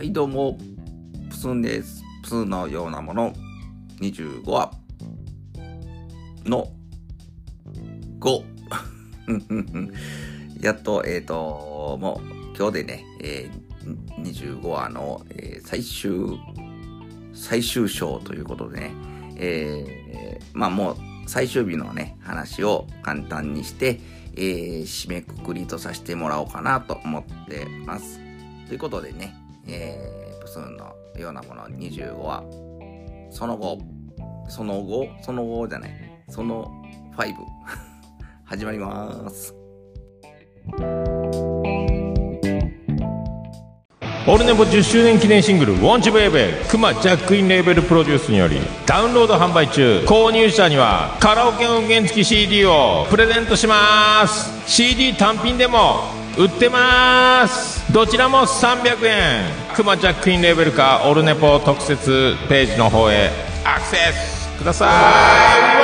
はいどうもプスンです。プスンのようなもの。25話の5 やっとえっ、ー、ともう今日でね、えー、25話の、えー、最終最終章ということでね、えー、まあもう最終日のね話を簡単にして、えー、締めくくりとさせてもらおうかなと思ってます。ということでね、えー、プスンのようなもの25話、その後、その後、その後じゃない、その5、始まります。オルネポ10周年記念シングル「ウォンチベイベー」クマジャックインレーベルプロデュースによりダウンロード販売中。購入者にはカラオケ音源付き CD をプレゼントします。CD 単品でも売ってます。どちらも300円。クマジャックインレーベルかオルネポ特設ページの方へアクセスください。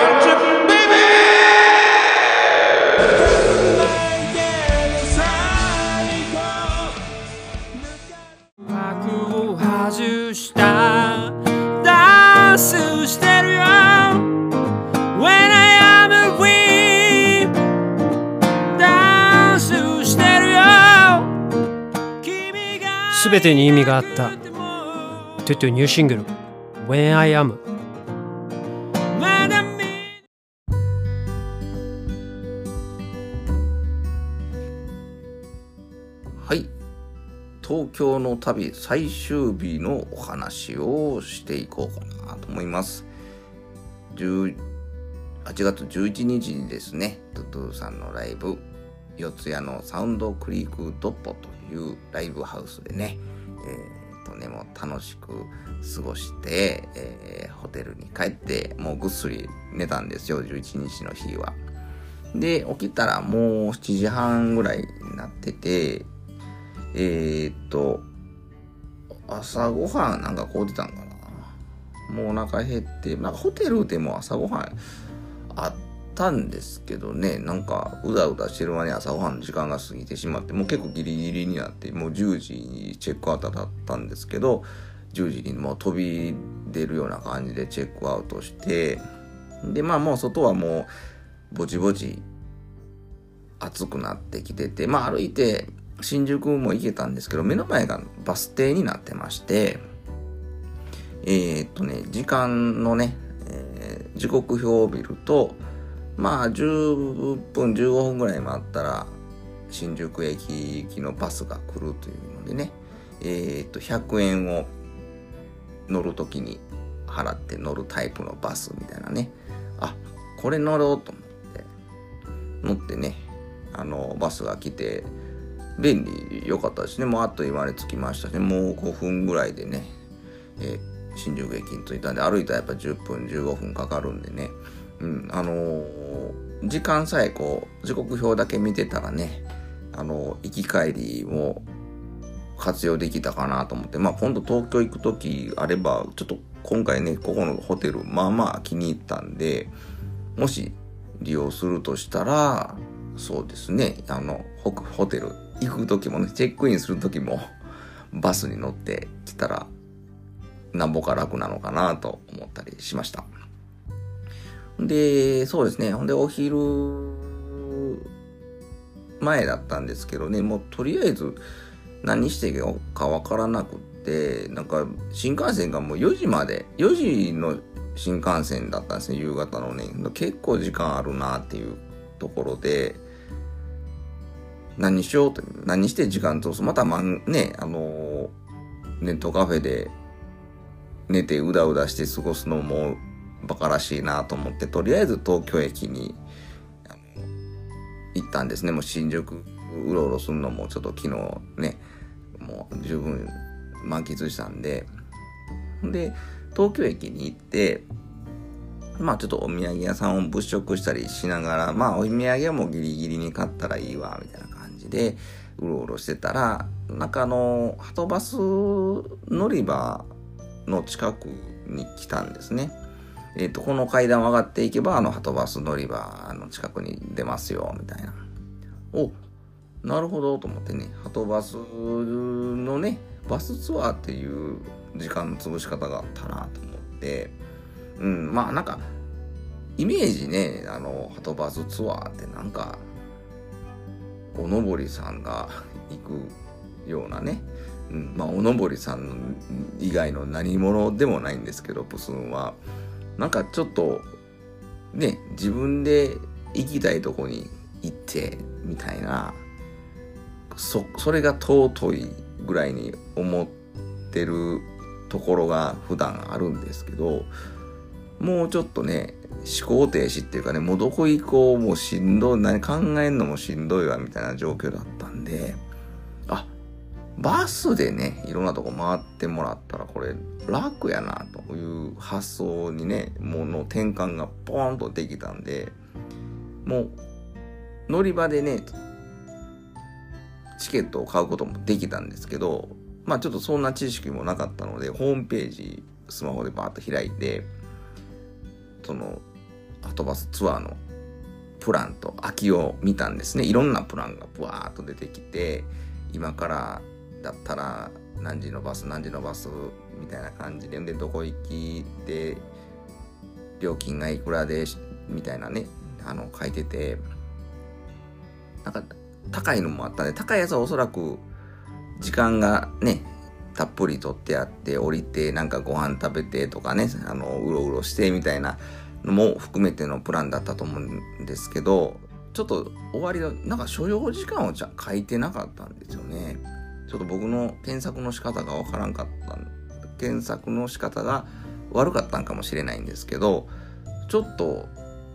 全てに意味があった。トゥトゥニューシングル。When I Am はい。東京の旅最終日のお話をしていこうかなと思います。8月11日にですねトゥトゥさんのライブ四谷のサウンドクリークドッポというライブハウスでね、えー、とね、も楽しく過ごして、えー、ホテルに帰って、もうぐっすり寝たんですよ、11日の日は。で、起きたらもう7時半ぐらいになってて、えー、っと、朝ごはんなんか買うてたんかな。もうお腹減って、なんかホテルでも朝ごはんあってたんですけどね、なんか、うだうだしてる間に朝ごはんの時間が過ぎてしまって、もう結構ギリギリになって、もう10時にチェックアウトだったんですけど、10時にもう飛び出るような感じでチェックアウトして、で、まあもう外はもう、ぼちぼち暑くなってきてて、まあ歩いて新宿も行けたんですけど、目の前がバス停になってまして、えー、っとね、時間のね、えー、時刻表を見ると、まあ10分15分ぐらい待ったら新宿駅行きのバスが来るというのでね。えっ、と100円を乗る時に払って乗るタイプのバスみたいなね。あこれ乗ろうと思って。乗ってねあのバスが来て便利良かったですね。もうあっという間に着きましたね。もう5分ぐらいでね、えー、新宿駅に着いたんで歩いたらやっぱ10分15分かかるんでね。うん、あのー、時間さえこう、時刻表だけ見てたらね、あの、行き帰りも活用できたかなと思って、まあ今度東京行く時あれば、ちょっと今回ね、ここのホテル、まあまあ気に入ったんで、もし利用するとしたら、そうですね、あの、ホテル行く時もね、チェックインする時も、バスに乗ってきたら、なんぼか楽なのかなと思ったりしました。で、そうですね。ほんで、お昼前だったんですけどね、もうとりあえず何していいかわからなくって、なんか新幹線がもう4時まで、4時の新幹線だったんですね、夕方のね。結構時間あるなっていうところで、何しようと、何して時間通す。またまん、ね、あのネットカフェで寝てうだうだして過ごすのもバカらしいなと思って、とりあえず東京駅に行ったんですね。もう新宿うろうろするのもちょっと昨日ね、もう十分満喫したんで、で、東京駅に行って、まあちょっとお土産屋さんを物色したりしながら、まあお土産はもうギリギリに買ったらいいわ、みたいな感じで、うろうろしてたら、なんかあの、はとバス乗り場の近くに来たんですね。えっ、ー、と、この階段を上がっていけば、あの、ハトバス乗り場の近くに出ますよ、みたいな。お、なるほどと思ってねはとバスのねバスツアーっていう時間の潰し方があったなと思ってうんまあなんかイメージねあのはとバスツアーってなんかおのぼりさんが 行くようなね、うん、まあおのぼりさん以外の何者でもないんですけどプスンはなんかちょっとね自分で行きたいとこに行ってみたいなそそれが尊いぐらいに思ってるところが普段あるんですけどもうちょっとね思考停止っていうかねもうどこ行こうもうしんどい何考えんのもしんどいわみたいな状況だったんでバスでねいろんなとこ回ってもらったらこれ楽やなという発想にねもの転換がポーンとできたんでもう乗り場でねチケットを買うこともできたんですけどまあちょっとそんな知識もなかったのでホームページスマホでバーッと開いてそのはとバスツアーのプランと空きを見たんですね。いろんなプランがブワーッと出てきて今からだったら何時のバス何時のバスみたいな感じででどこ行きで料金がいくらでみたいなねあの書いててなんか高いのもあったね。高いやつはおそらく時間がねたっぷりとってあって降りてなんかご飯食べてとかねあのうろうろしてみたいなのも含めてのプランだったと思うんですけどちょっと終わりのなんか所要時間をじゃ書いてなかったんですよね。ちょっと僕の検索の仕方がわからんかった検索の仕方が悪かったんかもしれないんですけどちょっと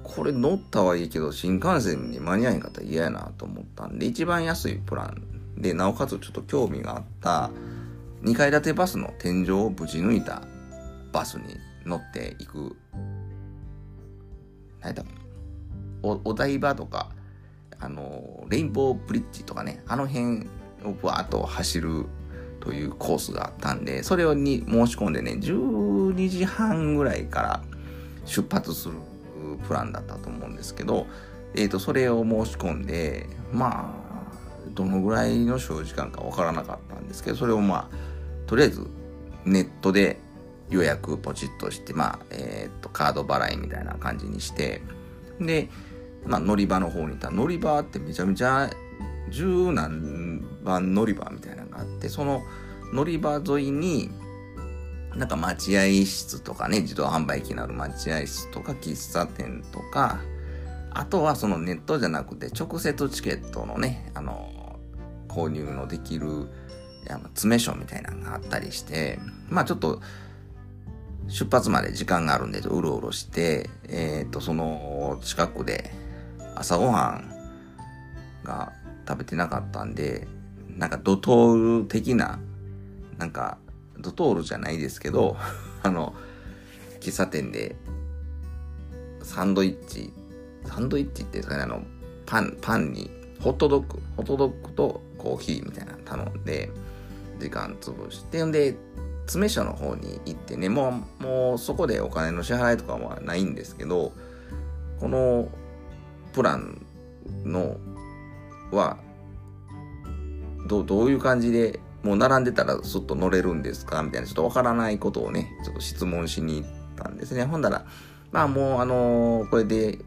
これ乗ったはいいけど新幹線に間に合えんかったら嫌やなと思ったんで一番安いプランでなおかつちょっと興味があった2階建てバスの天井をぶち抜いたバスに乗っていく何だおお台場とかあのレインボーブリッジとかねあの辺をバーッと走るというコースがあったんでそれに申し込んでね12時半ぐらいから出発するプランだったと思うんですけど、えー、とそれを申し込んでまあどのぐらいの所要時間かわからなかったんですけどそれをまあとりあえずネットで予約ポチッとして、まあ、えっ、と、カード払いみたいな感じにして、で、まあ、乗り場の方に行った乗り場ってめちゃめちゃ十何番乗り場みたいなのがあって、その乗り場沿いに、なんか待合室とかね、自動販売機のある待合室とか喫茶店とか、あとはそのネットじゃなくて直接チケットのね、あの、購入のできるあの詰め所みたいなのがあったりして、まあちょっと出発まで時間があるんでうろうろして、えっ、ー、と、その近くで朝ごはんが食べてなかったんで、なんかドトール的な、なんかドトールじゃないですけど、あの、喫茶店でサンドイッチ、サンドイッチってあの、パン、パンにホットドッグ、ホットドッグとコーヒーみたいなの頼んで、時間潰して、んで、詰め所の方に行ってね、もう、もうそこでお金の支払いとかはないんですけど、このプランのは、どどういう感じでもう並んでたらすっと乗れるんですか？みたいなちょっとわからないことをね、ちょっと質問しに行ったんですね。ほんだら、まあもうあのー、これで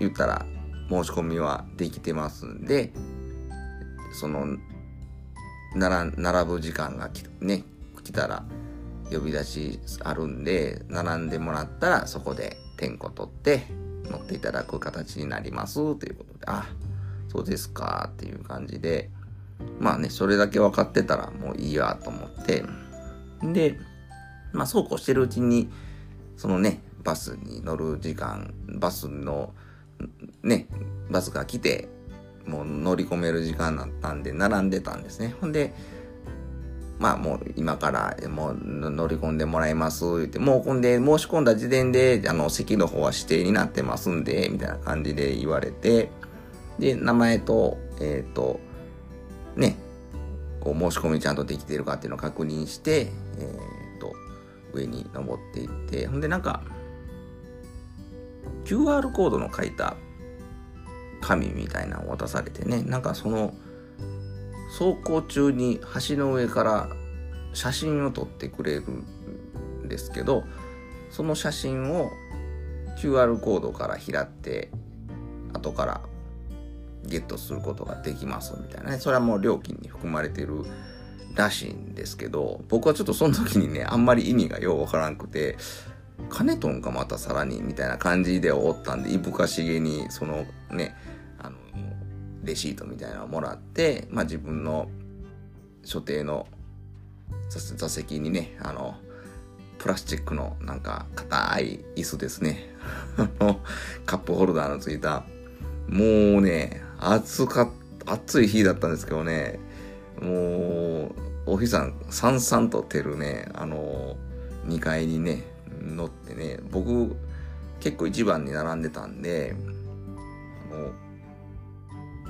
言ったら申し込みはできてますんで、その並ぶ時間がね来たら呼び出しあるんで並んでもらったらそこで点呼取って乗っていただく形になりますということであそうですかっていう感じでまあねそれだけ分かってたらもういいやと思ってでまあそうこうしてるうちにそのねバスに乗る時間バスのねバスが来てもう乗り込める時間だったんで並んでたんですね。ほんで、まあもう今からもう乗り込んでもらいます言って、もうほんで申し込んだ時点であの席の方は指定になってますんで、みたいな感じで言われて、で、名前と、えっ、ー、と、ね、こう申し込みちゃんとできてるかっていうのを確認して、えっ、ー、と、上に登っていって、ほんでなんか、QR コードの書いた紙みたいなのを渡されてねなんかその走行中に橋の上から写真を撮ってくれるんですけどその写真を QR コードから拾って後からゲットすることができますみたいな。ねそれはもう料金に含まれてるらしいんですけど僕はちょっとその時にねあんまり意味がようわからんくてカネトンがまたさらにみたいな感じでおったんでいぶかしげにそのねあのレシートみたいなのをもらってまあ自分の所定の座席にねあのプラスチックのなんか硬い椅子ですね。カップホルダーのついたもうね暑か暑い日だったんですけどね。もうお日さんさんさんと照るね。あの2階にね乗ってね。僕結構一番に並んでたんであの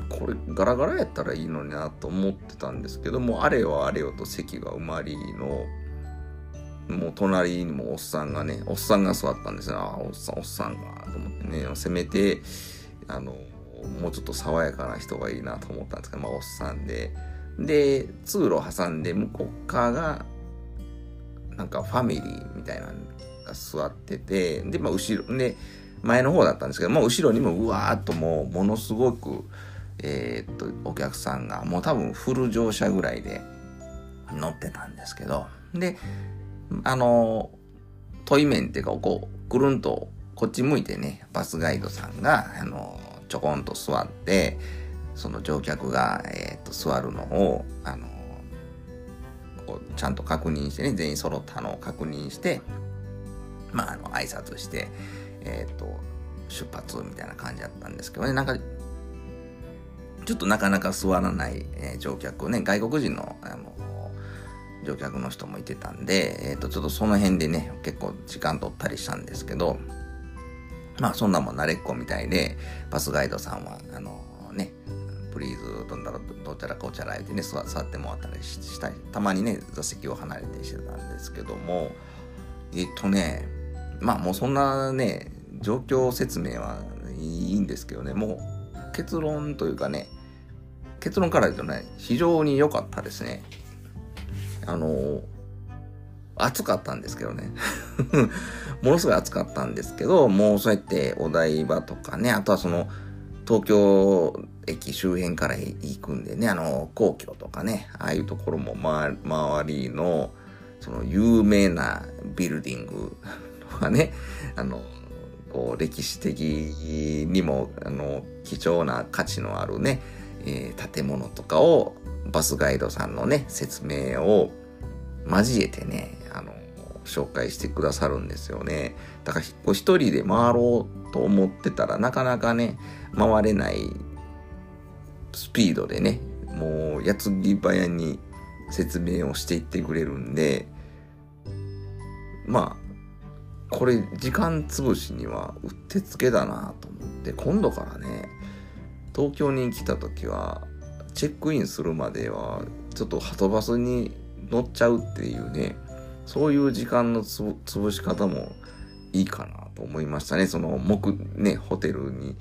これガラガラやったらいいのになと思ってたんですけどもあれよあれよと席が埋まりのもう隣にもおっさんがねおっさんが座ったんですよ。ああおっさんおっさんがと思ってね。せめてあのもうちょっと爽やかな人がいいなと思ったんですけどまあおっさんで。で通路挟んで向こう側がなんかファミリーみたいなのが座っててでまあ後ろで前の方だったんですけどもう後ろにもうわーっともうものすごくえー、っとお客さんがもう多分フル乗車ぐらいで乗ってたんですけどであの問い面っていうかこうぐるんとこっち向いてねバスガイドさんがあのちょこんと座ってその乗客が、えー、と座るのをあのこうちゃんと確認してね全員揃ったのを確認してまああの挨拶してえっ、ー、と出発みたいな感じだったんですけどね。なんかちょっとなかなか座らない、えー、乗客ね外国人のあの乗客の人もいてたんで、えっ、ー、とちょっとその辺でね結構時間取ったりしたんですけどまあそんなもん慣れっこみたいでバスガイドさんはあのねプリーズどんだろどちゃらこちゃら言ってね座ってもらったりしたりたまにね座席を離れてしてたんですけどもえっとねまあもうそんなね状況説明はいいんですけどねもう結論というかね結論から言うとね非常に良かったですね。あの暑かったんですけどね。ものすごい暑かったんですけどもうそうやってお台場とかねあとはその東京駅周辺から行くんでね、あの、皇居とかね、ああいうところも周りの、その有名なビルディング とかね、あの、こう歴史的にも、あの、貴重な価値のあるね、えー、建物とかをバスガイドさんのね、説明を交えてね、紹介してくださるんですよね。だから一人で回ろうと思ってたらなかなかね、回れないスピードでね、もう矢継ぎ早に説明をしていってくれるんで、まあ、これ時間潰しにはうってつけだなと思って、今度からね、東京に来た時は、チェックインするまでは、ちょっとはとバスに乗っちゃうっていうね、そういう時間のつ潰し方もいいかなと思いましたね。その、木、ね、ホテルに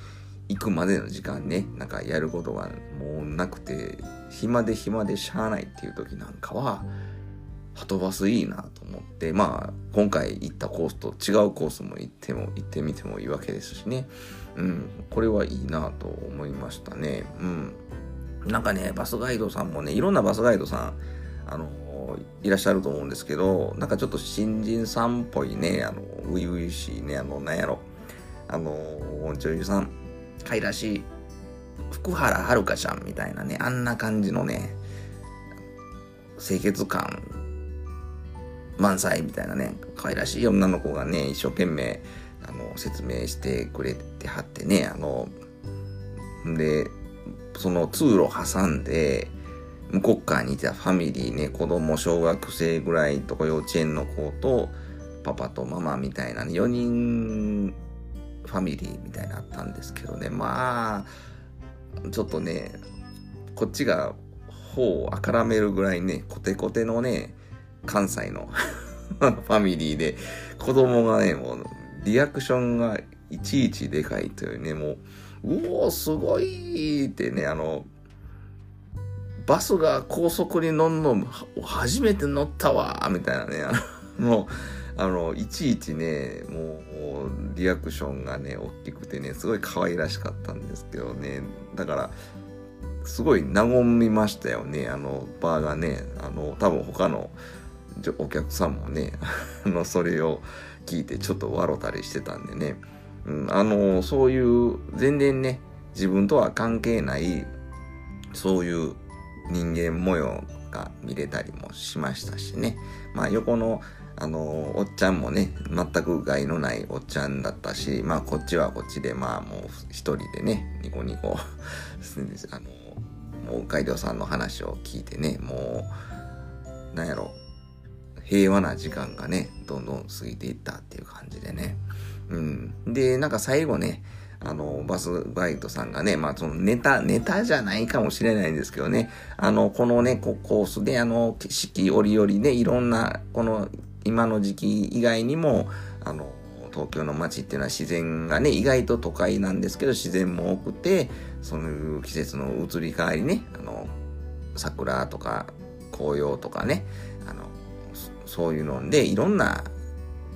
行くまでの時間ね、なんかやることがもうなくて、暇で暇でしゃあないっていう時なんかは、はとバスいいなと思って、まあ、今回行ったコースと違うコースも行っても、行ってみてもいいわけですしね。うん、これはいいなと思いましたね。うん。なんかね、バスガイドさんもね、いろんなバスガイドさん、あの、いらっしゃると思うんですけど、なんかちょっと新人さんっぽいね、あの、初々しいね、あの、なんやろ、あの、女優さん、かいらしい、福原遥ちゃんみたいなね、あんな感じのね、清潔感満載みたいなね、可愛らしい。女の子がね、一生懸命、あの、説明してくれてはってね、あの、で、その通路挟んで、向こう側にいたファミリーね、子供小学生ぐらいとか幼稚園の子と、パパとママみたいなね、4人ファミリーみたいなあったんですけどね、まあ、ちょっとね、こっちが頬をあからめるぐらいね、コテコテのね、関西の ファミリーで、子供がね、もうリアクションがいちいちでかいというね、もう、うおすごいってね、あの、バスが高速に乗るの初めて乗ったわみたいなね、あの、もう、あの、いちいちね、もう、リアクションがね、大きくてね、すごい可愛らしかったんですけどね、だから、すごい和みましたよね、あの、バーがね、あの、多分他のお客さんもね、あの、それを聞いてちょっと笑ったりしてたんでね、うん、あの、そういう全然ね、自分とは関係ない、そういう人間模様が見れたりもしましたしね。まあ横のあのおっちゃんもね全く害のないおっちゃんだったしまあこっちはこっちでまあもう一人でねニコニコ あのもうガイドさんの話を聞いてねもうなんやろ平和な時間がねどんどん過ぎていったっていう感じでねうんでなんか最後ねあの、バスガイドさんがね、まあそのネタ、ネタじゃないかもしれないんですけどね、あの、このね、コースで、あの、四季折々ね、いろんな、この、今の時期以外にも、あの、東京の街っていうのは自然がね、意外と都会なんですけど、自然も多くて、その季節の移り変わりね、あの、桜とか紅葉とかね、あの、そういうので、いろんな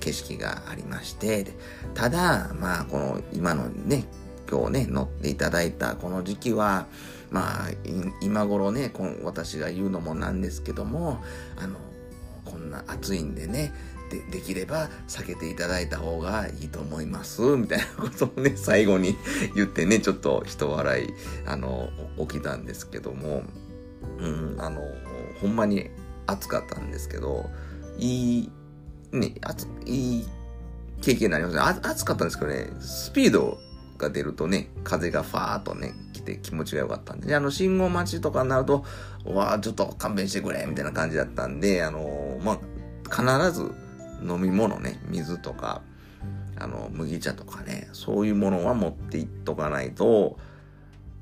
景色がありまして、ただ、まあ、この今のね、今日ね、乗っていただいたこの時期は、まあ、今頃ね、私が言うのもなんですけども、あの、こんな暑いんでね、でできれば避けていただいた方がいいと思います、みたいなことをね、最後に言ってね、ちょっと人笑い、あの、起きたんですけども、うん、あの、ほんまに暑かったんですけど、いいね、暑いい経験になりますね。暑かったんですけどね、スピードが出るとね、風がファーっとね、来て気持ちが良かったんで、あの、信号待ちとかになると、わあちょっと勘弁してくれ、みたいな感じだったんで、あのまあ、必ず飲み物ね、水とか、あの、麦茶とかね、そういうものは持っていっとかないと、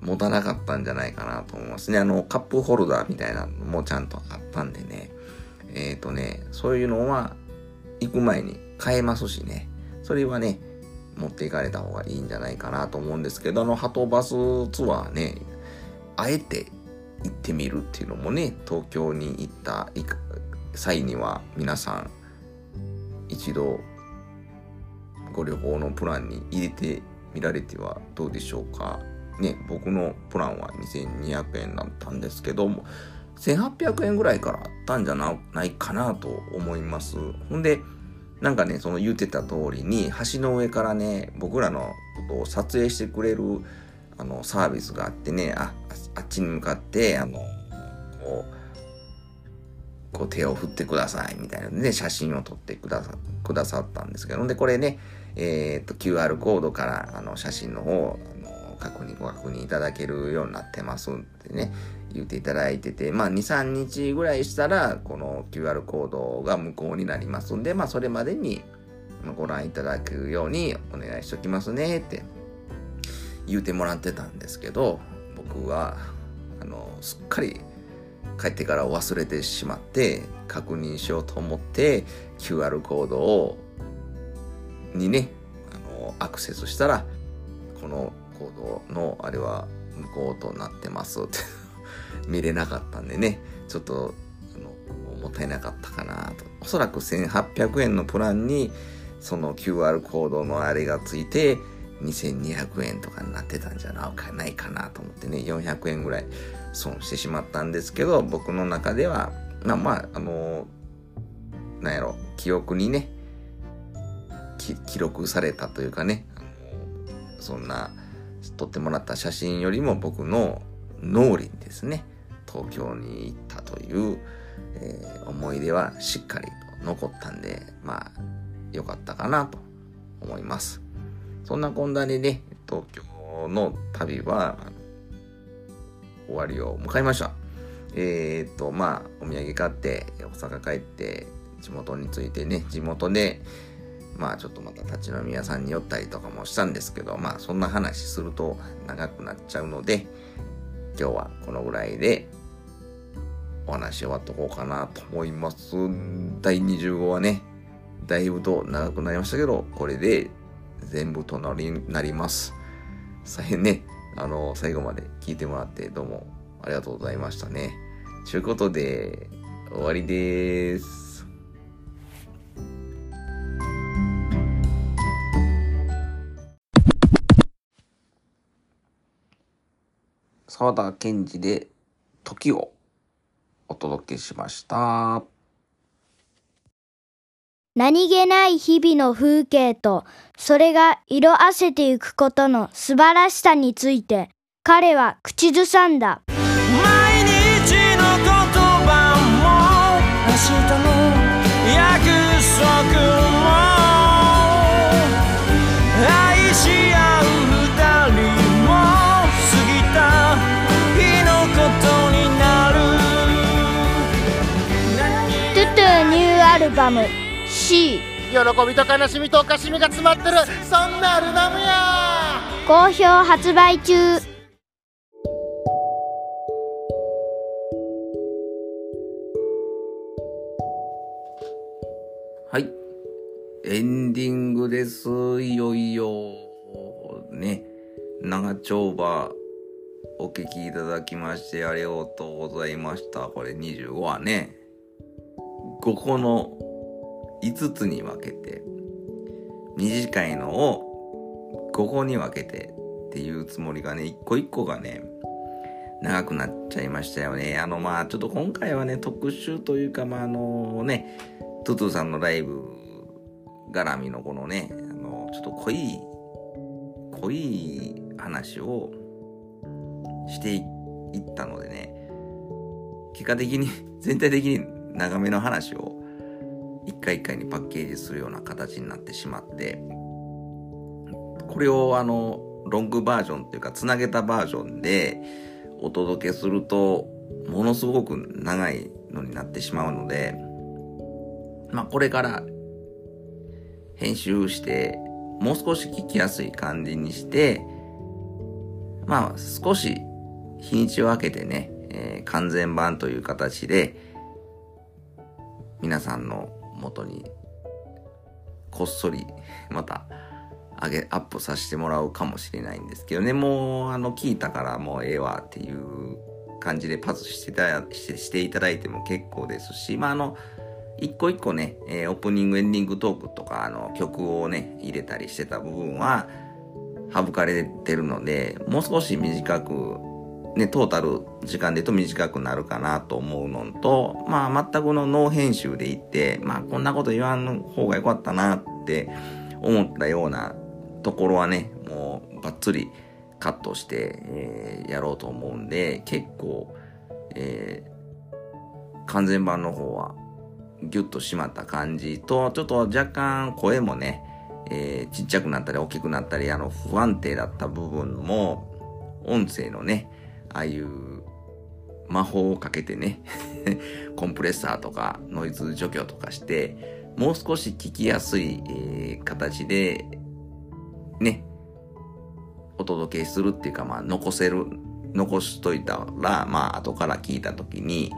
持たなかったんじゃないかなと思いますね。あの、カップホルダーみたいなのもちゃんとあったんでね。えっ、ー、とね、そういうのは行く前に買えますしね。それはね、持っていかれた方がいいんじゃないかなと思うんですけど、あの、ハトバスツアーね、あえて行ってみるっていうのもね、東京に行った際には皆さん一度ご旅行のプランに入れてみられてはどうでしょうか。ね、僕のプランは2200円だったんですけども、1800円ぐらいからあったんじゃないかなと思います。ほんで、なんかね、その言ってた通りに、橋の上からね、僕らのことを撮影してくれる、あの、サービスがあってね、あ、あっちに向かって、あの、こう、こう手を振ってください、みたいなね、写真を撮ってくださくださったんですけど、で、これね、えっ、と、QR コードから、あの、写真の方、あの、確認、ご確認いただけるようになってますんでね、言っていただいてて、まあ2、3日ぐらいしたら、この QR コードが無効になりますんで、まあそれまでにご覧いただくようにお願いしときますねって言うてもらってたんですけど、僕は、あの、すっかり帰ってから忘れてしまって、確認しようと思って、QR コードを、にね、あの、アクセスしたら、このコードのあれは無効となってますって。見れなかったんでね、ちょっと、あの、もったいなかったかなと。おそらく1800円のプランに、その QR コードのあれがついて、2200円とかになってたんじゃないかなと思ってね、400円ぐらい損してしまったんですけど、僕の中では、まあまあ、あの、なんやろ、記憶にね、記録されたというかね、そんな、撮ってもらった写真よりも僕の脳裏にですね、東京に行ったという、えー、思い出はしっかりと残ったんで、まあ、良かったかなと思います。そんなこんなでね、東京の旅は終わりを迎えました。えっ、と、まあ、お土産買って、大阪帰って、地元についてね、地元で、まあちょっとまた立ち飲み屋さんに寄ったりとかもしたんですけど、まあそんな話すると長くなっちゃうので、今日はこのぐらいでお話終わっとこうかなと思います。第25話ね、だいぶと長くなりましたけど、これで全部となりなります。さえね、あの、最後まで聞いてもらってどうもありがとうございましたね。ということで、終わりです。沢田健二で時をお届けしました。何気ない日々の風景と、それが色あせていくことの素晴らしさについて、彼は口ずさんだ。バム C 喜びと悲しみとおかしみが詰まってるそんなアルバムや好評発売中はい。エンディングです。いよいよ。ね。長丁場、お聞きいただきましてありがとうございました。これ25話ね。5個の5つに分けて、短いのを5個に分けてっていうつもりがね、一個一個がね、長くなっちゃいましたよね。あの、まあ、ちょっと今回はね、特集というか、まあ、あのね、トゥトゥさんのライブ絡みのこのね、あの、ちょっと濃い、濃い話をしていったのでね、結果的に、全体的に長めの話を一回一回にパッケージするような形になってしまって、これをあの、ロングバージョンっていうか、つなげたバージョンでお届けすると、ものすごく長いのになってしまうので、まあこれから編集して、もう少し聞きやすい感じにして、まあ少し日にちを空けてね、えー完全版という形で、皆さんの元にこっそり また上げ、アップさせてもらうかもしれないんですけどね、もうあの聞いたからもうええわっていう感じでパスしてたしてしていただいても結構ですし、まああの、一個一個ね、えーオープニング、エンディングトークとか、あの、曲をね、入れたりしてた部分は、省かれてるので、もう少し短く、ね、トータル時間で言うと短くなるかなと思うのと、まあ、全くのノー編集でいって、まあ、こんなこと言わん方がよかったなって思ったようなところはね、もう、ばっつりカットして、えーやろうと思うんで、結構、えー完全版の方は、ギュッと締まった感じと、ちょっと若干声もね、えーちっちゃくなったり大きくなったり、あの、不安定だった部分も、音声のね、ああいう魔法をかけてね、コンプレッサーとかノイズ除去とかして、もう少し聞きやすい、えー形で、ね、お届けするっていうか、まあ、残せる、残しといたら、まあ、後から聞いたときに、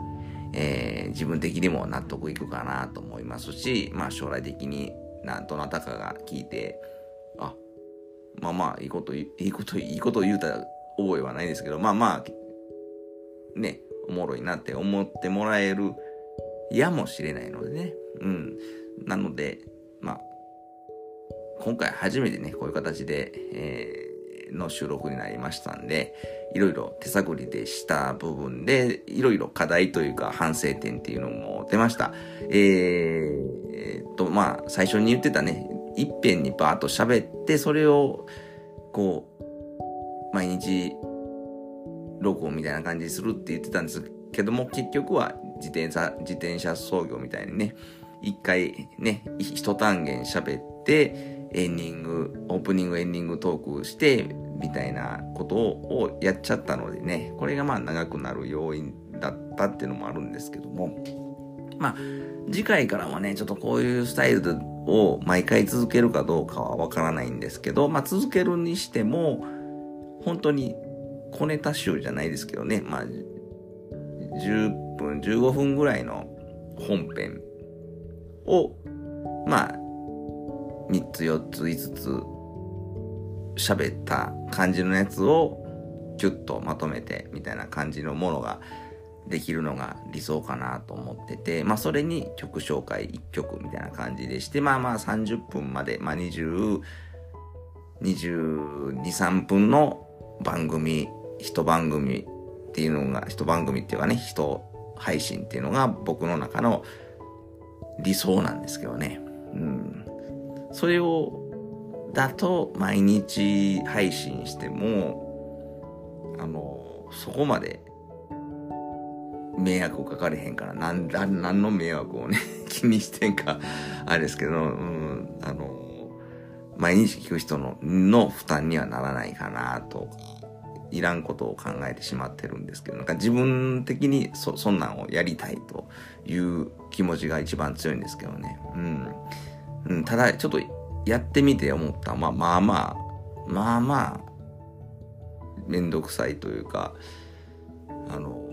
えー自分的にも納得いくかなと思いますし、まあ将来的になんとなたかが聞いて、あ、まあまあいいこと、いいこと、いいこと言うた覚えはないですけど、まあまあ、ね、おもろいなって思ってもらえるやもしれないのでね。うん。なので、まあ、今回初めてね、こういう形で、えーの収録になりましたんで、いろいろ手探りでした部分で、いろいろ課題というか反省点っていうのも出ました。えーえーと、まあ、最初に言ってたね、一遍にバーッと喋って、それを、こう、毎日、録音みたいな感じにするって言ってたんですけども、結局は自転車、自転車操業みたいにね、一回ね、一単元喋って、エンディング、オープニング、エンディングトークして、みたいなことをやっちゃったのでね、これがまあ長くなる要因だったっていうのもあるんですけども、まあ、次回からはね、ちょっとこういうスタイルを毎回続けるかどうかはわからないんですけど、まあ続けるにしても、本当に小ネタ集じゃないですけどね、まあ、10分、15分ぐらいの本編を、まあ、3つ、4つ、5つ喋った感じのやつをキュッとまとめてみたいな感じのものができるのが理想かなと思ってて、まあそれに曲紹介1曲みたいな感じでして、まあまあ30分まで、まあ20、22、3分の番組、一番組っていうのが、一番組っていうかね、一配信っていうのが僕の中の理想なんですけどね。うん。それを、だと毎日配信しても、あの、そこまで迷惑をかかれへんから、なんだ、何の迷惑をね、気にしてんか、あれですけど、うん、あの、毎日聞く人の、の負担にはならないかな、と、いらんことを考えてしまってるんですけど、なんか自分的にそ、そんなんをやりたいという気持ちが一番強いんですけどね。うん。うん、ただ、ちょっとやってみて思った。まあまあまあ、まあまあ、めんどくさいというか、あの、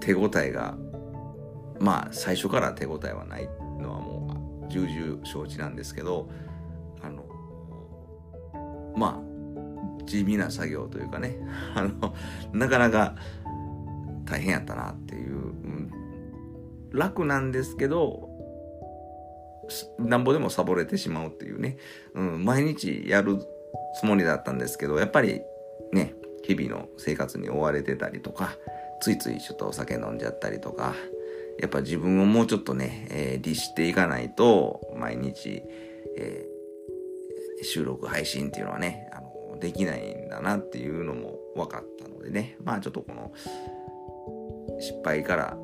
手応えが、まあ最初から手応えはないのはもう重々承知なんですけど、まあ、地味な作業というかね、あの、なかなか大変やったなっていう、うん。楽なんですけど、なんぼでもサボれてしまうっていうね、うん、毎日やるつもりだったんですけど、やっぱりね、日々の生活に追われてたりとか、ついついちょっとお酒飲んじゃったりとか、やっぱ自分をもうちょっとね、えー律していかないと、毎日、えー収録配信っていうのはね、あの、できないんだなっていうのも分かったのでね、まあちょっとこの、失敗から、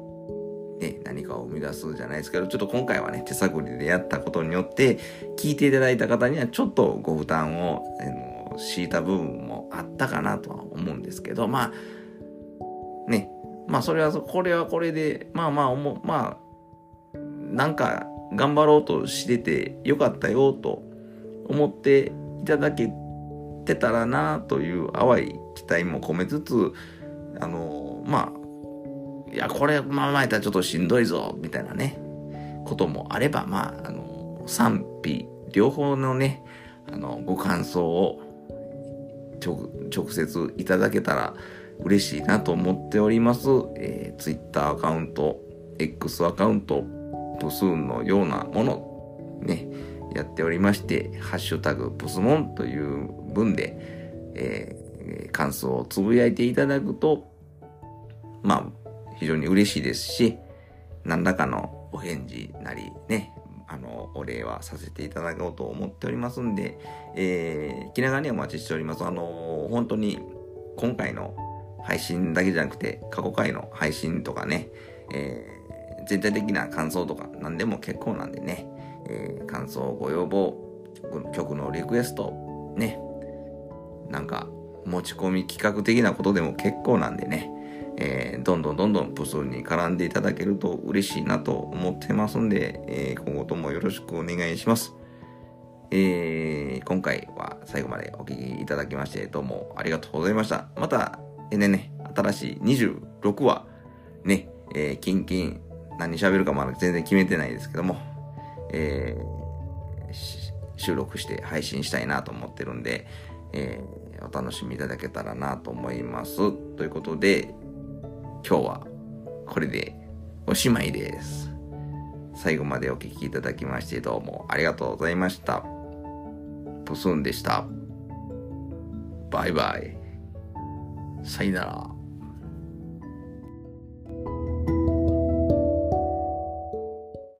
ね、何かを生み出すじゃないですけど、ちょっと今回はね、手探りでやったことによって、聞いていただいた方にはちょっとご負担を、あの強いた部分もあったかなとは思うんですけど、まあ、ね、まあそれは、これはこれで、まあまあ思う、まあ、なんか頑張ろうとしててよかったよと思っていただけてたらなという淡い期待も込めつつ、あの、まあ、いや、これ、まあまあやったらちょっとしんどいぞ、みたいなね、こともあれば、まあ、あの、賛否、両方のね、あの、ご感想を直接いただけたら嬉しいなと思っております。えー、Twitter アカウント、X アカウント、プスーンのようなもの、ね、やっておりまして、ハッシュタグプスモンという文で、えー感想をつぶやいていただくと、まあ、非常に嬉しいですし、何らかのお返事なりね、あの、お礼はさせていただこうと思っておりますんで、えー、気長にお待ちしております。あの、本当に、今回の配信だけじゃなくて、過去回の配信とかね、えー全体的な感想とか何でも結構なんでね、えー感想、ご要望、曲のリクエスト、ね、なんか持ち込み企画的なことでも結構なんでね、えーどんどんどんどんプスに絡んでいただけると嬉しいなと思ってますんで、えー今後ともよろしくお願いします。えー今回は最後までお聞きいただきましてどうもありがとうございました。また、えーねね、新しい26話、ね、えー、キンキン何喋るかまだ全然決めてないですけども、えー収録して配信したいなと思ってるんで、えーお楽しみいただけたらなと思います。ということで、今日はこれでおしまいです。最後までお聞きいただきましてどうもありがとうございました。プスンでした。バイバイ。さよなら。